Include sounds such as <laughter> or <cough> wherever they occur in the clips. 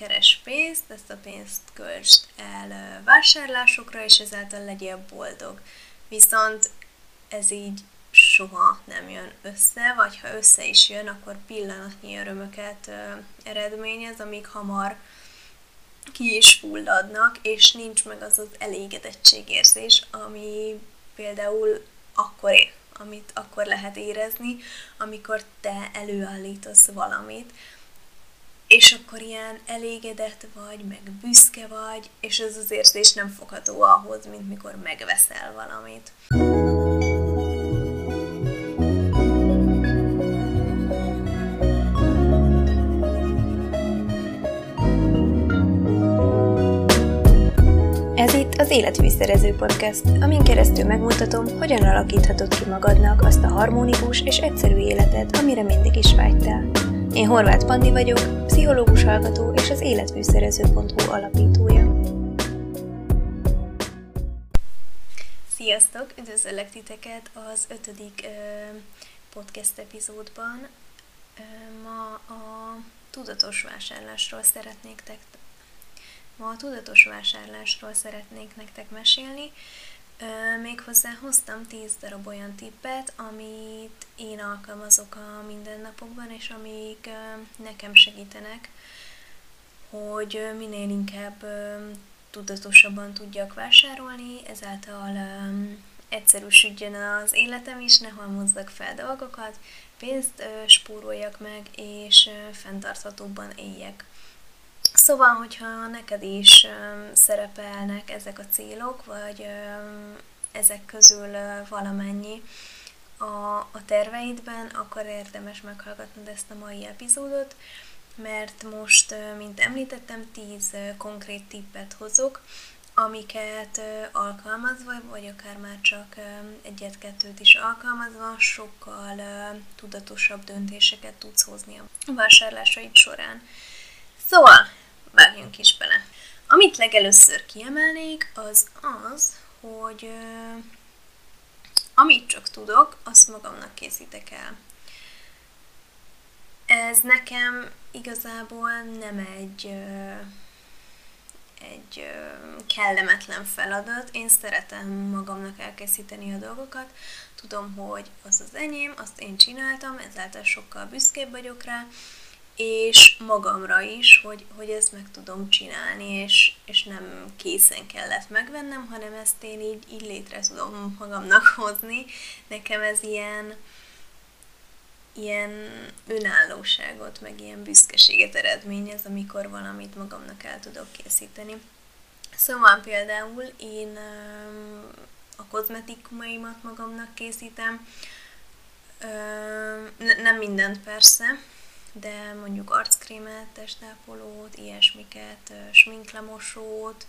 keres pénzt, ezt a pénzt költsd el vásárlásokra, és ezáltal legyél boldog. Viszont ez így soha nem jön össze, vagy ha össze is jön, akkor pillanatnyi örömöket ö, eredményez, amik hamar ki is fulladnak, és nincs meg az az elégedettségérzés, ami például akkor amit akkor lehet érezni, amikor te előállítasz valamit, és akkor ilyen elégedett vagy, meg büszke vagy, és ez az érzés nem fogható ahhoz, mint mikor megveszel valamit. Ez itt az Életfűszerező Podcast, amin keresztül megmutatom, hogyan alakíthatod ki magadnak azt a harmonikus és egyszerű életet, amire mindig is vágytál. Én Horváth Pandi vagyok, pszichológus hallgató és az életfűszerező.hu alapítója. Sziasztok! Üdvözöllek titeket az ötödik podcast epizódban. Ma a tudatos vásárlásról szeretnék tek- Ma a tudatos vásárlásról szeretnék nektek mesélni. Méghozzá hoztam 10 darab olyan tippet, amit én alkalmazok a mindennapokban, és amik nekem segítenek, hogy minél inkább tudatosabban tudjak vásárolni, ezáltal egyszerűsödjön az életem is, ne halmozzak fel dolgokat, pénzt spóroljak meg, és fenntarthatóbban éljek. Szóval, hogyha neked is szerepelnek ezek a célok, vagy ezek közül valamennyi a, terveidben, akkor érdemes meghallgatnod ezt a mai epizódot, mert most, mint említettem, 10 uh, konkrét tippet hozok, amiket alkalmazva, vagy akár már csak egyet-kettőt is alkalmazva, sokkal tudatosabb döntéseket tudsz hozni a vásárlásaid során. Szóval, vágjunk is bele. Amit legelőször kiemelnék, az az, hogy uh, amit csak tudok, azt magamnak készítek el. Ez nekem igazából nem egy uh, egy uh, kellemetlen feladat. Én szeretem magamnak elkészíteni a dolgokat. Tudom, hogy az az enyém, azt én csináltam, ezáltal sokkal büszkébb vagyok rá, és magamra is, hogy, hogy ezt meg tudom csinálni, és, és nem készen kellett megvennem, hanem ezt én így, így létre tudom magamnak <laughs> hozni. Nekem ez ilyen, ilyen önállóságot, meg ilyen büszkeséget eredményez, amikor valamit magamnak el tudok készíteni. Szóval például én a kozmetikumaimat magamnak készítem, nem mindent persze, de mondjuk arckrémet, testápolót, ilyesmiket, sminklemosót,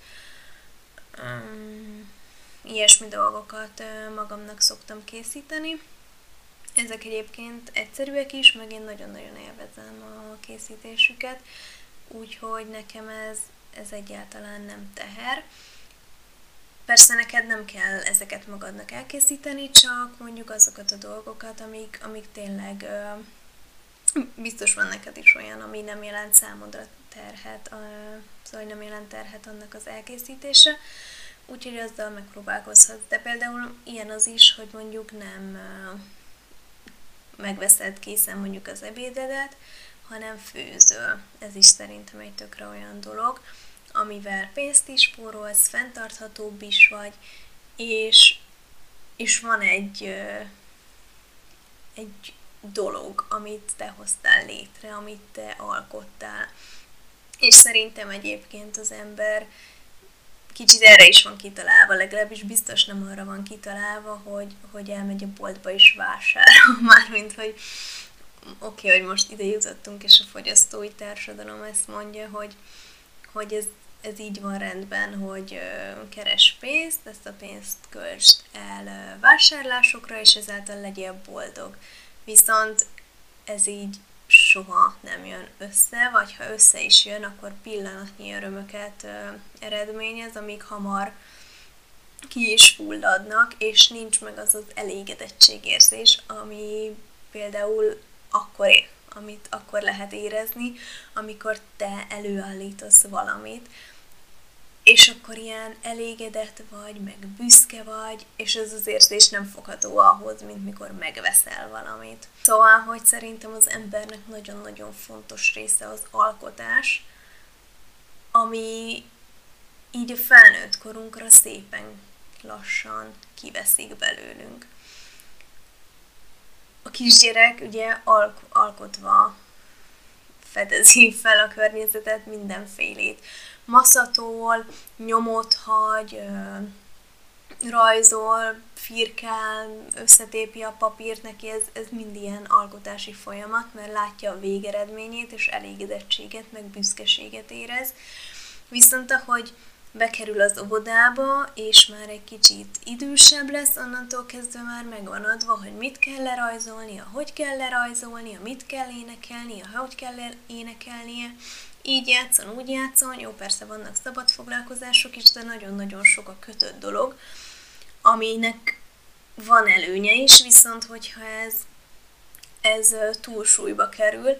um, ilyesmi dolgokat magamnak szoktam készíteni. Ezek egyébként egyszerűek is, meg én nagyon-nagyon élvezem a készítésüket, úgyhogy nekem ez, ez egyáltalán nem teher. Persze neked nem kell ezeket magadnak elkészíteni, csak mondjuk azokat a dolgokat, amik, amik tényleg biztos van neked is olyan, ami nem jelent számodra terhet, szóval nem jelent terhet annak az elkészítése, úgyhogy azzal megpróbálkozhatsz. De például ilyen az is, hogy mondjuk nem megveszed készen mondjuk az ebédedet, hanem főzöl. Ez is szerintem egy tökre olyan dolog, amivel pénzt is spórolsz, fenntarthatóbb is vagy, és, és van egy, egy dolog, amit te hoztál létre, amit te alkottál. És szerintem egyébként az ember kicsit erre is van kitalálva, legalábbis biztos nem arra van kitalálva, hogy, hogy elmegy a boltba és vásárol, <laughs> mármint, hogy oké, okay, hogy most ide jutottunk, és a fogyasztói társadalom ezt mondja, hogy, hogy ez, ez így van rendben, hogy keres pénzt, ezt a pénzt költsd el vásárlásokra, és ezáltal legyél boldog. Viszont ez így soha nem jön össze, vagy ha össze is jön, akkor pillanatnyi örömöket ö, eredményez, amik hamar ki is fulladnak, és nincs meg az az elégedettségérzés, ami például akkor amit akkor lehet érezni, amikor te előállítasz valamit, és akkor ilyen elégedett vagy, meg büszke vagy, és ez az érzés nem fogható ahhoz, mint mikor megveszel valamit. Szóval, hogy szerintem az embernek nagyon-nagyon fontos része az alkotás, ami így a felnőtt korunkra szépen lassan kiveszik belőlünk. A kisgyerek ugye alk- alkotva fedezi fel a környezetet mindenfélét. Maszatól, nyomot hagy, rajzol, firkál, összetépi a papírt, neki ez, ez mind ilyen alkotási folyamat, mert látja a végeredményét, és elégedettséget, meg büszkeséget érez. Viszont ahogy bekerül az óvodába, és már egy kicsit idősebb lesz, onnantól kezdve már megvan adva, hogy mit kell lerajzolnia, hogy kell lerajzolnia, mit kell énekelnia, hogy kell énekelnie, így játszon, úgy játszon, jó persze vannak szabad foglalkozások is, de nagyon-nagyon sok a kötött dolog, aminek van előnye is, viszont hogyha ez, ez túlsúlyba kerül,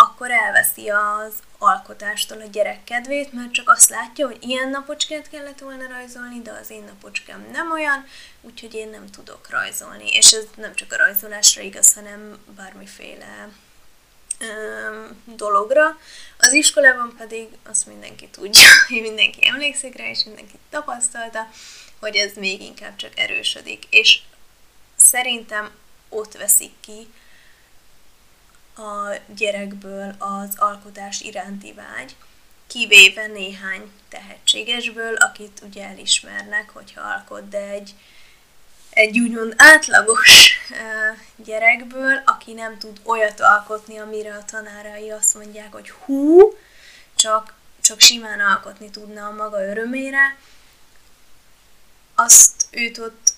akkor elveszi az alkotástól a gyerek kedvét, mert csak azt látja, hogy ilyen napocskát kellett volna rajzolni, de az én napocskám nem olyan, úgyhogy én nem tudok rajzolni. És ez nem csak a rajzolásra igaz, hanem bármiféle dologra. Az iskolában pedig azt mindenki tudja, <laughs> mindenki emlékszik rá, és mindenki tapasztalta, hogy ez még inkább csak erősödik. És szerintem ott veszik ki a gyerekből az alkotás iránti vágy, kivéve néhány tehetségesből, akit ugye elismernek, hogyha alkot, de egy, egy úgymond átlagos gyerekből, aki nem tud olyat alkotni, amire a tanárai azt mondják, hogy hú, csak, csak simán alkotni tudna a maga örömére, azt őt ott,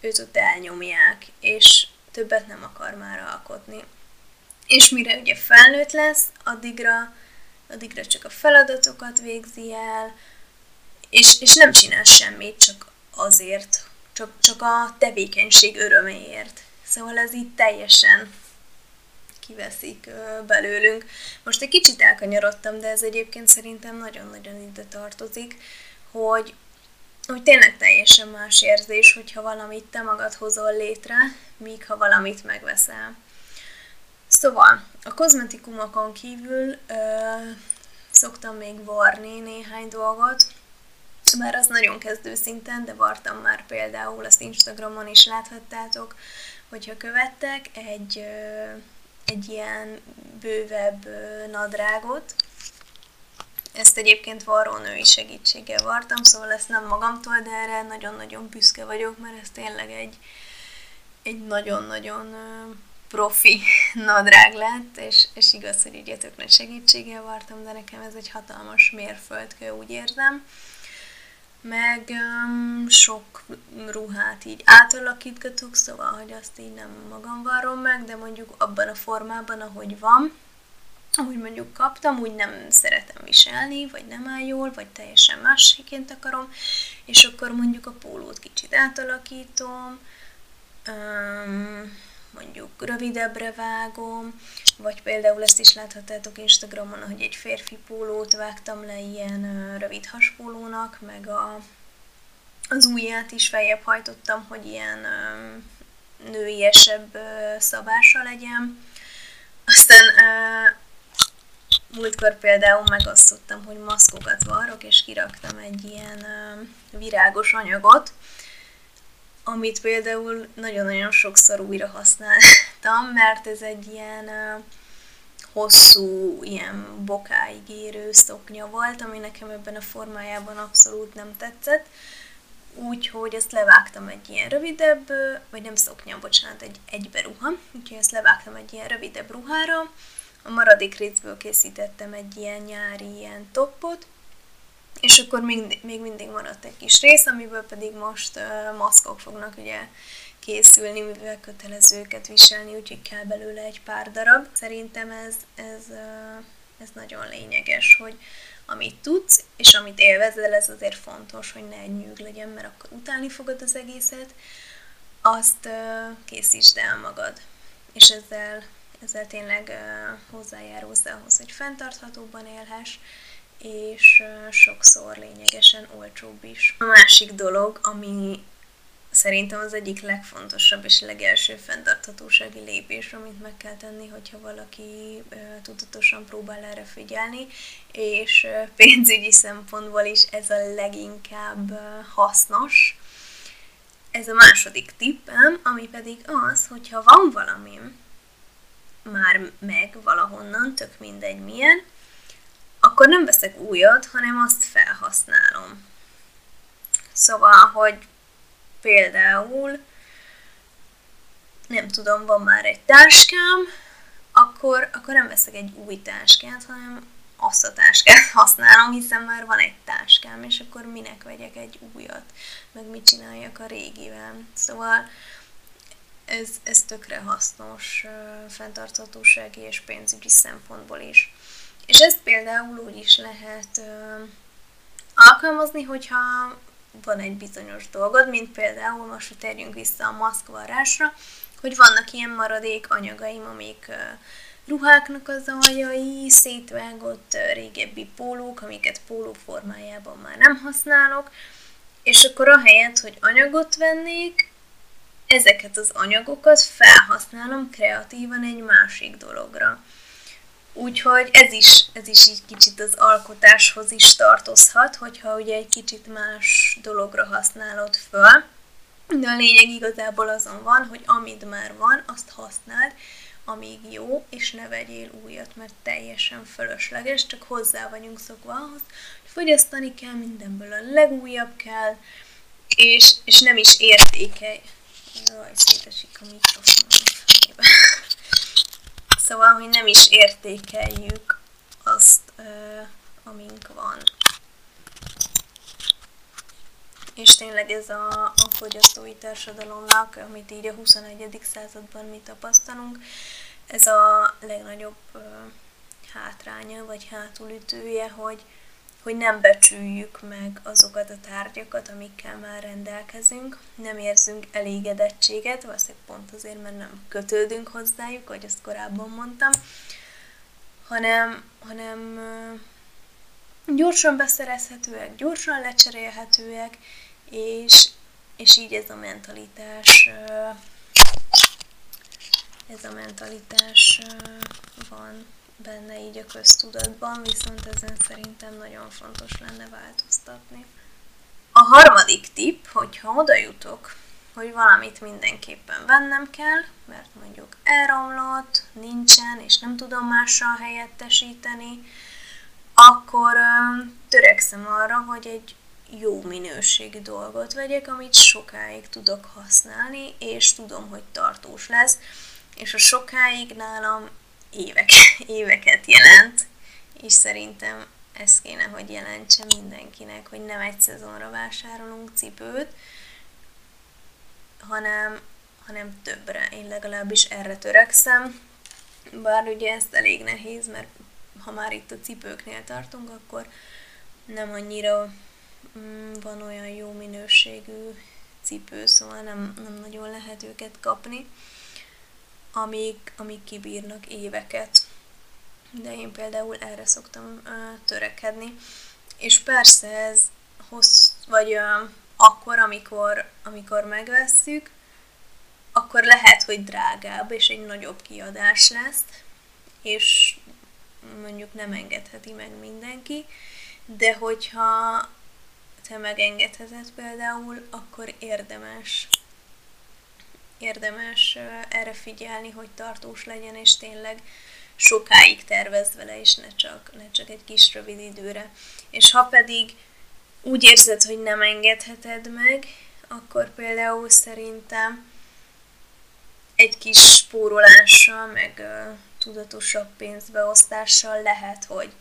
őt ott elnyomják, és többet nem akar már alkotni. És mire ugye felnőtt lesz, addigra, addigra csak a feladatokat végzi el, és, és nem csinál semmit, csak azért, csak, csak a tevékenység öröméért. Szóval ez így teljesen kiveszik belőlünk. Most egy kicsit elkanyarodtam, de ez egyébként szerintem nagyon-nagyon ide tartozik, hogy, hogy tényleg teljesen más érzés, hogyha valamit te magad hozol létre, míg ha valamit megveszel. Szóval, a kozmetikumokon kívül ö, szoktam még varni néhány dolgot, már az nagyon kezdő szinten, de vartam már például az Instagramon is láthattátok, hogyha követtek egy, egy ilyen bővebb nadrágot, ezt egyébként varrónői segítséggel vartam, szóval ezt nem magamtól, de erre nagyon-nagyon büszke vagyok, mert ez tényleg egy, egy nagyon-nagyon profi <laughs> nadrág lett, és, és igaz, hogy ugye tök nagy segítséggel vartam, de nekem ez egy hatalmas mérföldkő, úgy érzem. Meg um, sok ruhát így átalakítgatok, szóval, hogy azt így nem magam varrom meg, de mondjuk abban a formában, ahogy van, ahogy mondjuk kaptam, úgy nem szeretem viselni, vagy nem áll jól, vagy teljesen másként akarom, és akkor mondjuk a pólót kicsit átalakítom, um, mondjuk rövidebbre vágom, vagy például ezt is láthatjátok Instagramon, hogy egy férfi pólót vágtam le ilyen rövid haspólónak, meg a, az ujját is feljebb hajtottam, hogy ilyen nőiesebb szabása legyen. Aztán múltkor például megosztottam, hogy maszkokat varrok, és kiraktam egy ilyen virágos anyagot, amit például nagyon-nagyon sokszor újra használtam, mert ez egy ilyen hosszú, ilyen bokáig érő szoknya volt, ami nekem ebben a formájában abszolút nem tetszett. Úgyhogy ezt levágtam egy ilyen rövidebb, vagy nem szoknya, bocsánat, egy egyberuha, úgyhogy ezt levágtam egy ilyen rövidebb ruhára. A maradék részből készítettem egy ilyen nyári ilyen toppot, és akkor még, még mindig maradt egy kis rész, amiből pedig most uh, maszkok fognak ugye készülni, mivel kötelező őket viselni, úgyhogy kell belőle egy pár darab. Szerintem ez, ez, uh, ez nagyon lényeges, hogy amit tudsz, és amit élvezel, ez azért fontos, hogy ne egy nyűg legyen, mert akkor utálni fogod az egészet, azt uh, készítsd el magad. És ezzel ezzel tényleg hozzájárulsz ahhoz, hogy fenntarthatóban élhess, és sokszor lényegesen olcsóbb is. A másik dolog, ami szerintem az egyik legfontosabb és legelső fenntarthatósági lépés, amit meg kell tenni, hogyha valaki tudatosan próbál erre figyelni, és pénzügyi szempontból is ez a leginkább hasznos. Ez a második tippem, ami pedig az, hogyha van valami már meg valahonnan, tök mindegy milyen, akkor nem veszek újat, hanem azt felhasználom. Szóval, hogy például, nem tudom, van már egy táskám, akkor, akkor nem veszek egy új táskát, hanem azt a táskát használom, hiszen már van egy táskám, és akkor minek vegyek egy újat, meg mit csináljak a régivel. Szóval ez, ez tökre hasznos fenntarthatósági és pénzügyi szempontból is. És ezt például úgy is lehet uh, alkalmazni, hogyha van egy bizonyos dolgod, mint például most, hogy térjünk vissza a maszkvarrásra, hogy vannak ilyen maradék anyagaim, amik uh, ruháknak az aljai, szétvágott uh, régebbi pólók, amiket póló formájában már nem használok, és akkor ahelyett, hogy anyagot vennék, ezeket az anyagokat felhasználom kreatívan egy másik dologra. Úgyhogy ez is, ez is így kicsit az alkotáshoz is tartozhat, hogyha ugye egy kicsit más dologra használod föl. De a lényeg igazából azon van, hogy amit már van, azt használd, amíg jó, és ne vegyél újat, mert teljesen fölösleges, csak hozzá vagyunk szokva ahhoz, hogy fogyasztani kell, mindenből a legújabb kell, és, és nem is értékelj. Jaj, szétesik a mikrofonom fejébe. Szóval, hogy nem is értékeljük azt, amink van. És tényleg ez a, a fogyasztói társadalomnak, amit így a 21. században mi tapasztalunk, ez a legnagyobb hátránya, vagy hátulütője, hogy, hogy nem becsüljük meg azokat a tárgyakat, amikkel már rendelkezünk, nem érzünk elégedettséget, valószínűleg pont azért, mert nem kötődünk hozzájuk, ahogy azt korábban mondtam, hanem, hanem gyorsan beszerezhetőek, gyorsan lecserélhetőek, és, és így ez a mentalitás ez a mentalitás van benne így a köztudatban, viszont ezen szerintem nagyon fontos lenne változtatni. A harmadik tipp, hogyha oda jutok, hogy valamit mindenképpen vennem kell, mert mondjuk elromlott, nincsen, és nem tudom mással helyettesíteni, akkor törekszem arra, hogy egy jó minőségű dolgot vegyek, amit sokáig tudok használni, és tudom, hogy tartós lesz. És a sokáig nálam évek, <laughs> éveket jelent, és szerintem ez kéne, hogy jelentse mindenkinek, hogy nem egy szezonra vásárolunk cipőt, hanem, hanem többre. Én legalábbis erre törekszem, bár ugye ez elég nehéz, mert ha már itt a cipőknél tartunk, akkor nem annyira mm, van olyan jó minőségű cipő, szóval nem, nem nagyon lehet őket kapni amíg, amíg kibírnak éveket. De én például erre szoktam uh, törekedni. És persze ez hossz, vagy uh, akkor, amikor, amikor megvesszük, akkor lehet, hogy drágább és egy nagyobb kiadás lesz, és mondjuk nem engedheti meg mindenki, de hogyha te megengedheted például, akkor érdemes érdemes erre figyelni, hogy tartós legyen, és tényleg sokáig tervezd vele, és ne csak, ne csak egy kis rövid időre. És ha pedig úgy érzed, hogy nem engedheted meg, akkor például szerintem egy kis spórolással, meg tudatosabb pénzbeosztással lehet, hogy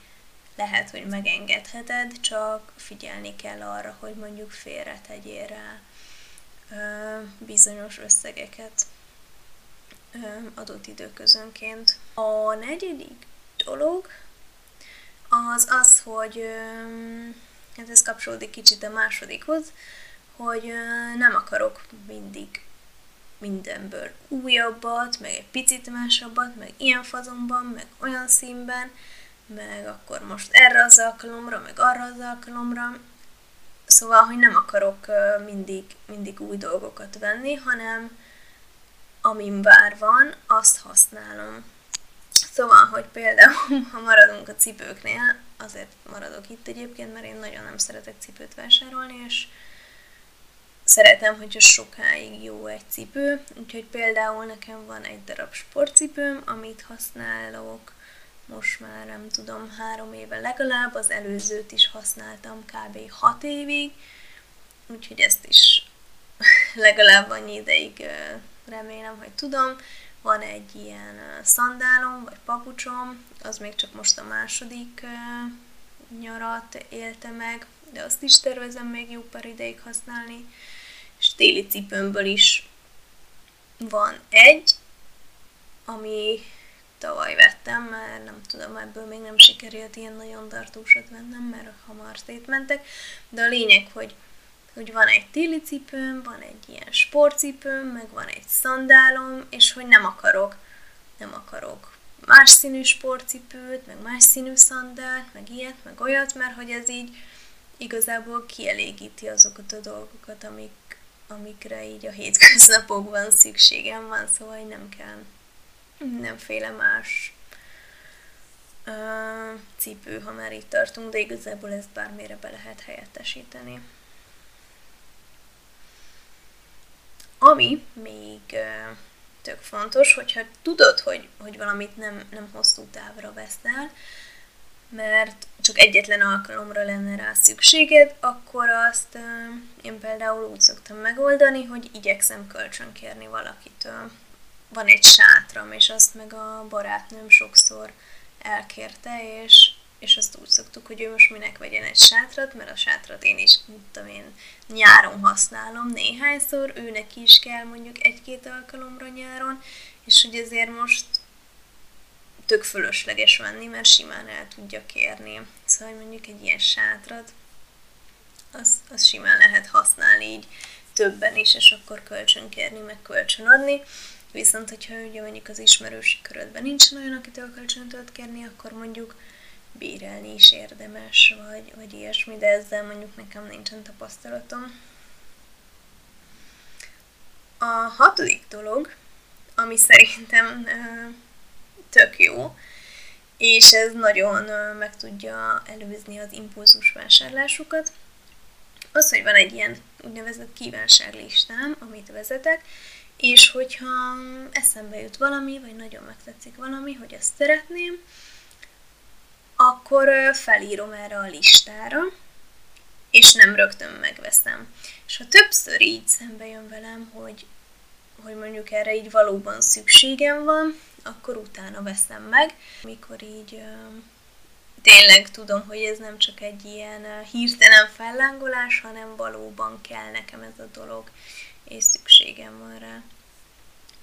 lehet, hogy megengedheted, csak figyelni kell arra, hogy mondjuk félre tegyél rá bizonyos összegeket adott időközönként. A negyedik dolog az az, hogy hát ez kapcsolódik kicsit a másodikhoz, hogy nem akarok mindig mindenből újabbat, meg egy picit másabbat, meg ilyen fazonban, meg olyan színben, meg akkor most erre az alkalomra, meg arra az alkalomra. Szóval, hogy nem akarok mindig, mindig új dolgokat venni, hanem amin bár van, azt használom. Szóval, hogy például, <laughs> ha maradunk a cipőknél, azért maradok itt egyébként, mert én nagyon nem szeretek cipőt vásárolni, és szeretem, hogyha sokáig jó egy cipő, úgyhogy például nekem van egy darab sportcipőm, amit használok most már nem tudom, három éve legalább, az előzőt is használtam kb. hat évig, úgyhogy ezt is <laughs> legalább annyi ideig remélem, hogy tudom. Van egy ilyen szandálom, vagy papucsom, az még csak most a második nyarat élte meg, de azt is tervezem még jó pár ideig használni. És téli cipőmből is van egy, ami tavaly vettem, mert nem tudom, ebből még nem sikerült ilyen nagyon tartósat vennem, mert hamar szétmentek, de a lényeg, hogy hogy van egy téli cipőm, van egy ilyen sportcipőm, meg van egy szandálom, és hogy nem akarok, nem akarok más színű sportcipőt, meg más színű szandált, meg ilyet, meg olyat, mert hogy ez így igazából kielégíti azokat a dolgokat, amik, amikre így a hétköznapokban szükségem van, szóval nem kell nemféle más uh, cipő, ha már itt tartunk, de igazából ezt bármire be lehet helyettesíteni. Ami még uh, tök fontos, hogyha tudod, hogy, hogy valamit nem, nem hosszú távra veszel, mert csak egyetlen alkalomra lenne rá szükséged, akkor azt uh, én például úgy szoktam megoldani, hogy igyekszem kölcsönkérni valakitől. Van egy sátram, és azt meg a barátnőm sokszor elkérte, és és azt úgy szoktuk, hogy ő most minek vegyen egy sátrat, mert a sátrat én is, tudom én, nyáron használom néhányszor, őnek is kell mondjuk egy-két alkalomra nyáron, és hogy ezért most tök fölösleges venni, mert simán el tudja kérni. Szóval mondjuk egy ilyen sátrat, az, az simán lehet használni így többen is, és akkor kölcsön kérni, meg kölcsön adni. Viszont, hogyha ugye mondjuk az ismerősi körödben nincs olyan, akitől kölcsön tudod kérni, akkor mondjuk bírálni is érdemes, vagy, vagy ilyesmi, de ezzel mondjuk nekem nincsen tapasztalatom. A hatodik dolog, ami szerintem ö, tök jó, és ez nagyon ö, meg tudja előzni az impulzus vásárlásokat, az, hogy van egy ilyen úgynevezett kívánságlistám, amit vezetek, és hogyha eszembe jut valami, vagy nagyon megtetszik valami, hogy ezt szeretném, akkor felírom erre a listára, és nem rögtön megveszem. És ha többször így szembe jön velem, hogy, hogy mondjuk erre így valóban szükségem van, akkor utána veszem meg. Mikor így tényleg tudom, hogy ez nem csak egy ilyen hirtelen fellángolás, hanem valóban kell nekem ez a dolog, és szükségem van rá.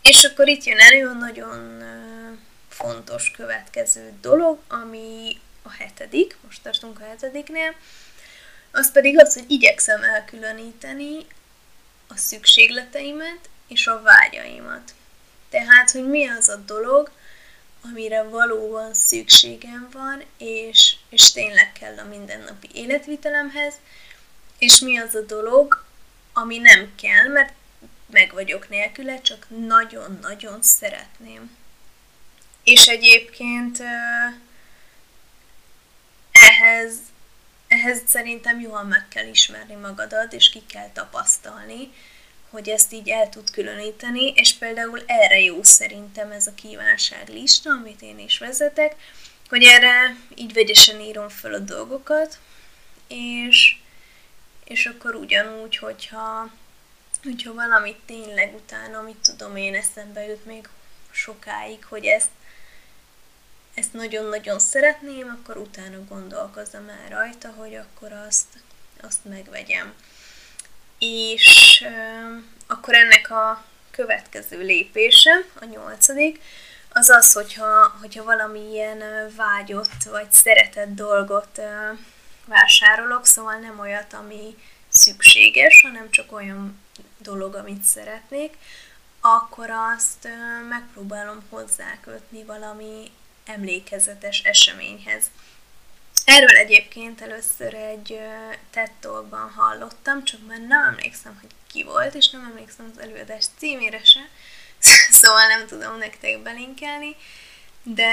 És akkor itt jön elő a nagyon fontos következő dolog, ami a hetedik, most tartunk a hetediknél, az pedig az, hogy igyekszem elkülöníteni a szükségleteimet és a vágyaimat. Tehát, hogy mi az a dolog, amire valóban szükségem van, és, és tényleg kell a mindennapi életvitelemhez, és mi az a dolog, ami nem kell, mert meg vagyok nélküle, csak nagyon-nagyon szeretném. És egyébként ehhez, ehhez szerintem jól meg kell ismerni magadat, és ki kell tapasztalni, hogy ezt így el tud különíteni, és például erre jó szerintem ez a kívánságlista, amit én is vezetek, hogy erre így vegyesen írom föl a dolgokat, és, és akkor ugyanúgy, hogyha, hogyha valamit tényleg utána, amit tudom én, eszembe jut még sokáig, hogy ezt ezt nagyon-nagyon szeretném, akkor utána gondolkozom el rajta, hogy akkor azt, azt megvegyem. És euh, akkor ennek a következő lépése, a nyolcadik, az az, hogyha, hogyha valamilyen vágyott vagy szeretett dolgot vásárolok, szóval nem olyat, ami szükséges, hanem csak olyan dolog, amit szeretnék, akkor azt megpróbálom hozzákötni valami emlékezetes eseményhez. Erről egyébként először egy tettolban hallottam, csak már nem emlékszem, hogy ki volt, és nem emlékszem az előadás címére se, <laughs> szóval nem tudom nektek belinkelni, de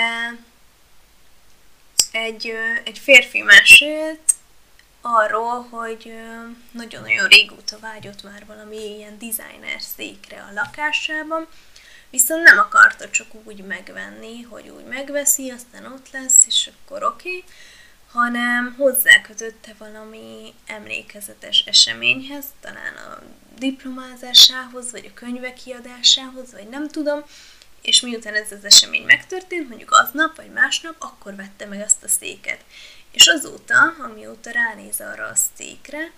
egy, egy férfi mesélt arról, hogy nagyon-nagyon régóta vágyott már valami ilyen designer székre a lakásában, viszont nem akarta csak úgy megvenni, hogy úgy megveszi, aztán ott lesz, és akkor oké, okay, hanem hozzákötötte valami emlékezetes eseményhez, talán a diplomázásához, vagy a könyvek kiadásához, vagy nem tudom, és miután ez az esemény megtörtént, mondjuk aznap vagy másnap, akkor vette meg azt a széket. És azóta, amióta ránéz arra a székre,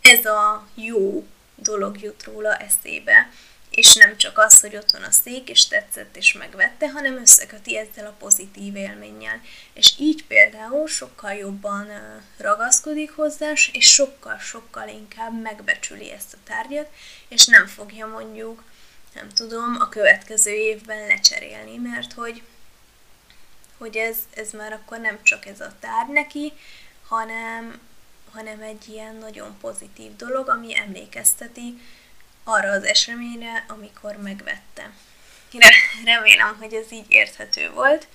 ez a jó dolog jut róla eszébe, és nem csak az, hogy ott van a szék, és tetszett, és megvette, hanem összeköti ezzel a pozitív élménnyel. És így például sokkal jobban ragaszkodik hozzá, és sokkal-sokkal inkább megbecsüli ezt a tárgyat, és nem fogja mondjuk, nem tudom, a következő évben lecserélni, mert hogy, hogy ez, ez már akkor nem csak ez a tárgy neki, hanem, hanem egy ilyen nagyon pozitív dolog, ami emlékezteti arra az eseményre, amikor megvette. Remélem, hogy ez így érthető volt.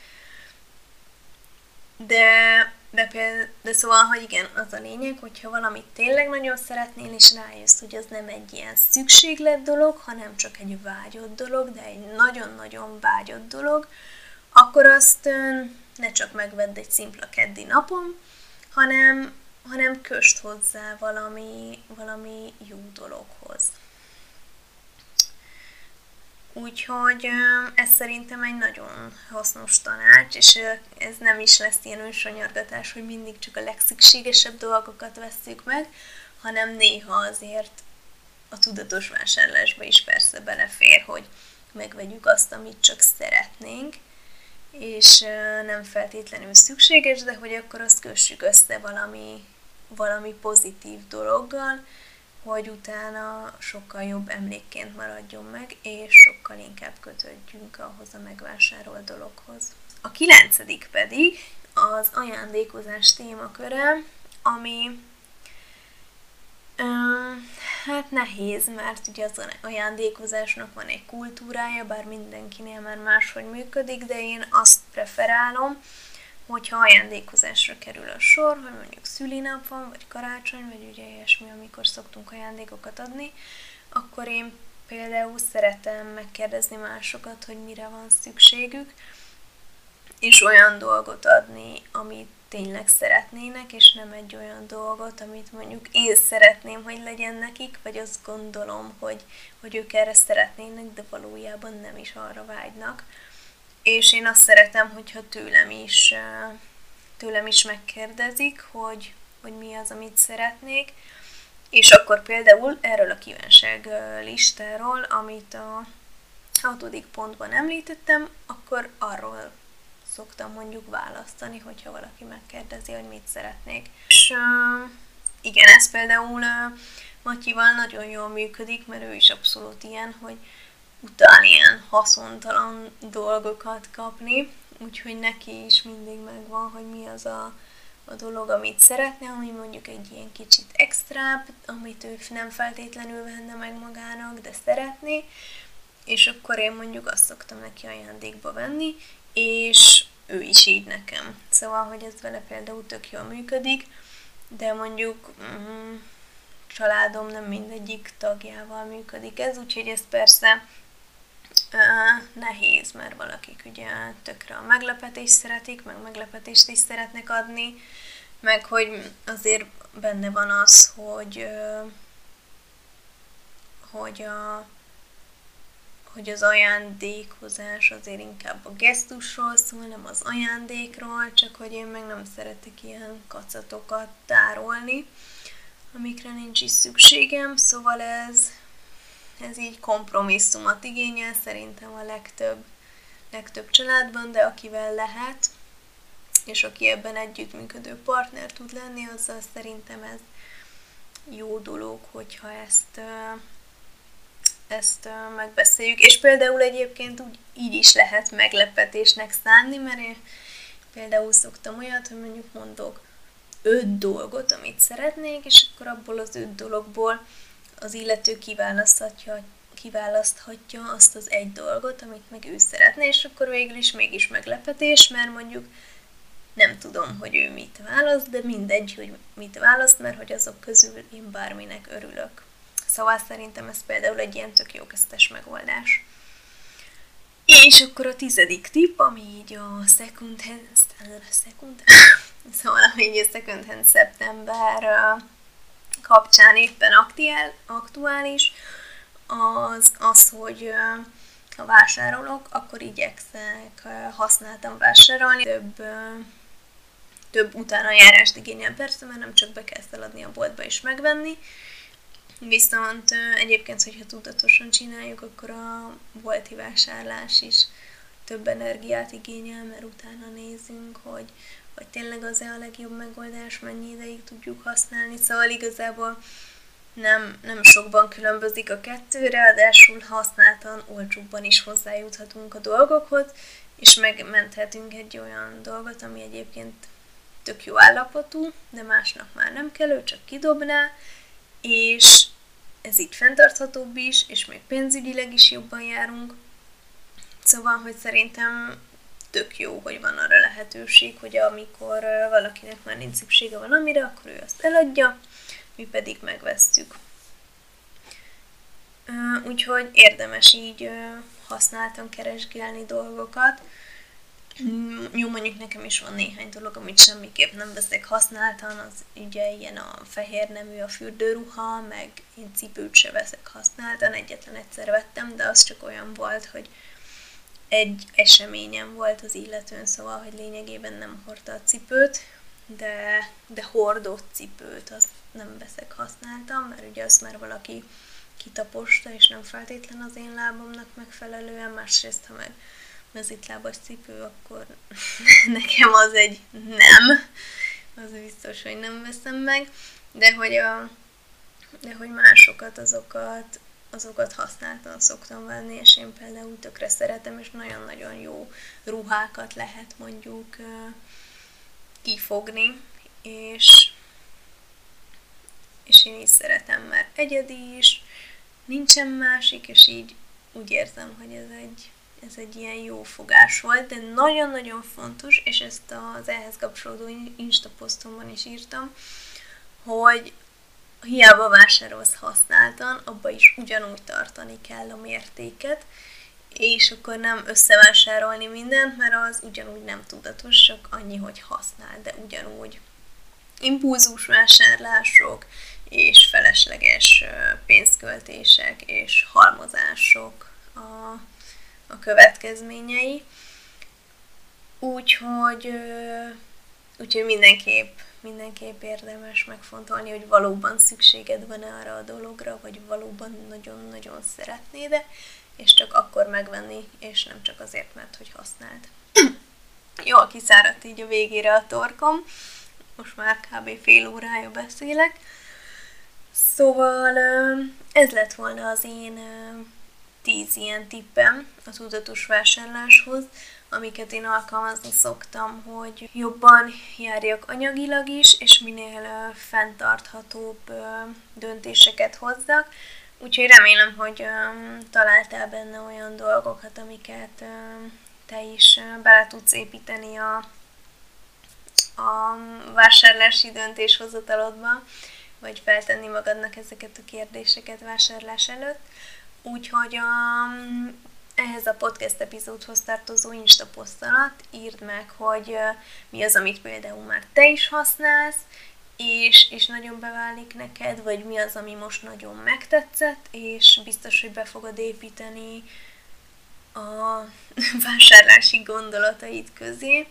De, de, például, de szóval, hogy igen, az a lényeg, hogyha valamit tényleg nagyon szeretnél, és rájössz, hogy az nem egy ilyen szükséglet dolog, hanem csak egy vágyott dolog, de egy nagyon-nagyon vágyott dolog, akkor azt ne csak megvedd egy szimpla keddi napon, hanem, hanem köst hozzá valami, valami jó dologhoz. Úgyhogy ez szerintem egy nagyon hasznos tanács, és ez nem is lesz ilyen önsanyargatás, hogy mindig csak a legszükségesebb dolgokat vesszük meg, hanem néha azért a tudatos vásárlásba is persze belefér, hogy megvegyük azt, amit csak szeretnénk, és nem feltétlenül szükséges, de hogy akkor azt kössük össze valami, valami pozitív dologgal, hogy utána sokkal jobb emlékként maradjon meg, és sokkal inkább kötődjünk ahhoz a megvásárolt dologhoz. A kilencedik pedig az ajándékozás témaköre, ami um, hát nehéz, mert ugye az ajándékozásnak van egy kultúrája, bár mindenkinél már máshogy működik, de én azt preferálom, hogyha ajándékozásra kerül a sor, hogy mondjuk szülinap van, vagy karácsony, vagy ugye ilyesmi, amikor szoktunk ajándékokat adni, akkor én például szeretem megkérdezni másokat, hogy mire van szükségük, és olyan dolgot adni, amit tényleg szeretnének, és nem egy olyan dolgot, amit mondjuk én szeretném, hogy legyen nekik, vagy azt gondolom, hogy, hogy ők erre szeretnének, de valójában nem is arra vágynak és én azt szeretem, hogyha tőlem is, tőlem is megkérdezik, hogy, hogy mi az, amit szeretnék, és akkor például erről a kívánság listáról, amit a hatodik pontban említettem, akkor arról szoktam mondjuk választani, hogyha valaki megkérdezi, hogy mit szeretnék. És igen, ez például Matyival nagyon jól működik, mert ő is abszolút ilyen, hogy utál ilyen haszontalan dolgokat kapni, úgyhogy neki is mindig megvan, hogy mi az a, a dolog, amit szeretne, ami mondjuk egy ilyen kicsit extrább, amit ő nem feltétlenül venne meg magának, de szeretné, és akkor én mondjuk azt szoktam neki ajándékba venni, és ő is így nekem. Szóval, hogy ez vele például tök jól működik, de mondjuk mm, családom nem mindegyik tagjával működik ez, úgyhogy ez persze nehéz, mert valakik ugye tökre a meglepetést szeretik, meg meglepetést is szeretnek adni, meg hogy azért benne van az, hogy hogy a hogy az ajándékozás azért inkább a gesztusról szól, nem az ajándékról, csak hogy én meg nem szeretek ilyen kacatokat tárolni, amikre nincs is szükségem, szóval ez, ez így kompromisszumot igényel szerintem a legtöbb, legtöbb családban, de akivel lehet, és aki ebben együttműködő partner tud lenni, azzal szerintem ez jó dolog, hogyha ezt, ezt megbeszéljük. És például egyébként úgy így is lehet meglepetésnek szánni, mert én például szoktam olyat, hogy mondjuk mondok öt dolgot, amit szeretnék, és akkor abból az öt dologból az illető kiválaszthatja, kiválaszthatja azt az egy dolgot, amit meg ő szeretne, és akkor végül is mégis meglepetés, mert mondjuk nem tudom, hogy ő mit választ, de mindegy, hogy mit választ, mert hogy azok közül én bárminek örülök. Szóval szerintem ez például egy ilyen tök jó köztes megoldás. És akkor a tizedik tipp, ami így a second hand, second, <laughs> szóval ami így a second hand szeptember kapcsán éppen aktuál, aktuális, az az, hogy ha vásárolok, akkor igyekszek használtan vásárolni. Több, több utána járást igényel persze, mert nem csak be kell szaladni a boltba és megvenni, Viszont egyébként, hogyha tudatosan csináljuk, akkor a bolti vásárlás is több energiát igényel, mert utána nézünk, hogy, hogy tényleg az-e a legjobb megoldás, mennyi ideig tudjuk használni. Szóval igazából nem, nem sokban különbözik a kettő, ráadásul használtan olcsóbban is hozzájuthatunk a dolgokhoz, és megmenthetünk egy olyan dolgot, ami egyébként tök jó állapotú, de másnak már nem kell, ő csak kidobná, és ez így fenntarthatóbb is, és még pénzügyileg is jobban járunk. Szóval, hogy szerintem tök jó, hogy van arra lehetőség, hogy amikor valakinek már nincs szüksége valamire, akkor ő azt eladja, mi pedig megvesztjük. Úgyhogy érdemes így használtan keresgélni dolgokat, Mm, jó, mondjuk nekem is van néhány dolog, amit semmiképp nem veszek használtan, az ugye ilyen a fehér nemű a fürdőruha, meg én cipőt se veszek használtan, egyetlen egyszer vettem, de az csak olyan volt, hogy egy eseményem volt az illetőn, szóval, hogy lényegében nem hordta a cipőt, de, de hordott cipőt azt nem veszek használtan, mert ugye azt már valaki kitaposta, és nem feltétlen az én lábamnak megfelelően, másrészt, ha meg mezitlábas cipő, akkor <laughs> nekem az egy nem. Az biztos, hogy nem veszem meg. De hogy, a, de hogy másokat, azokat, azokat használtan szoktam venni, és én például tökre szeretem, és nagyon-nagyon jó ruhákat lehet mondjuk kifogni, és, és én is szeretem, mert egyedi is, nincsen másik, és így úgy érzem, hogy ez egy, ez egy ilyen jó fogás volt, de nagyon-nagyon fontos, és ezt az ehhez kapcsolódó Insta is írtam, hogy hiába vásárolsz használtan, abba is ugyanúgy tartani kell a mértéket, és akkor nem összevásárolni mindent, mert az ugyanúgy nem tudatos, csak annyi, hogy használ, de ugyanúgy impulzus vásárlások, és felesleges pénzköltések, és halmozások a a következményei. Úgyhogy, úgyhogy mindenképp, mindenképp érdemes megfontolni, hogy valóban szükséged van arra a dologra, vagy valóban nagyon-nagyon szeretnéd -e, és csak akkor megvenni, és nem csak azért, mert hogy használd. Jól kiszáradt így a végére a torkom, most már kb. fél órája beszélek. Szóval ez lett volna az én tíz ilyen tippem a tudatos vásárláshoz, amiket én alkalmazni szoktam, hogy jobban járjak anyagilag is, és minél fenntarthatóbb döntéseket hozzak. Úgyhogy remélem, hogy találtál benne olyan dolgokat, amiket te is bele tudsz építeni a, a vásárlási döntéshozatalodba, vagy feltenni magadnak ezeket a kérdéseket vásárlás előtt. Úgyhogy a, ehhez a podcast epizódhoz tartozó Insta poszt írd meg, hogy mi az, amit például már te is használsz, és, és nagyon beválik neked, vagy mi az, ami most nagyon megtetszett, és biztos, hogy be fogod építeni a <laughs> vásárlási gondolataid közé.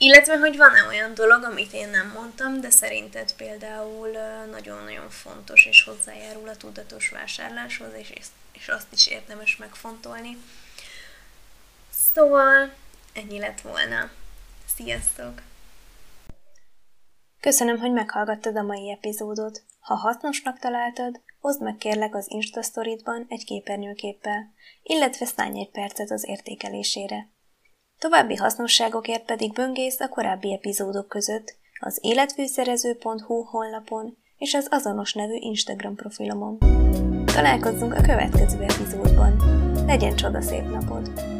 Illetve, hogy van-e olyan dolog, amit én nem mondtam, de szerinted például nagyon-nagyon fontos és hozzájárul a tudatos vásárláshoz, és, és azt is érdemes megfontolni. Szóval ennyi lett volna. Sziasztok! Köszönöm, hogy meghallgattad a mai epizódot. Ha hasznosnak találtad, oszd meg kérlek az Insta egy képernyőképpel, illetve szállj egy percet az értékelésére. További hasznosságokért pedig böngész a korábbi epizódok között az életfűszerező.hu honlapon és az azonos nevű Instagram profilomon. Találkozzunk a következő epizódban. Legyen csoda szép napod!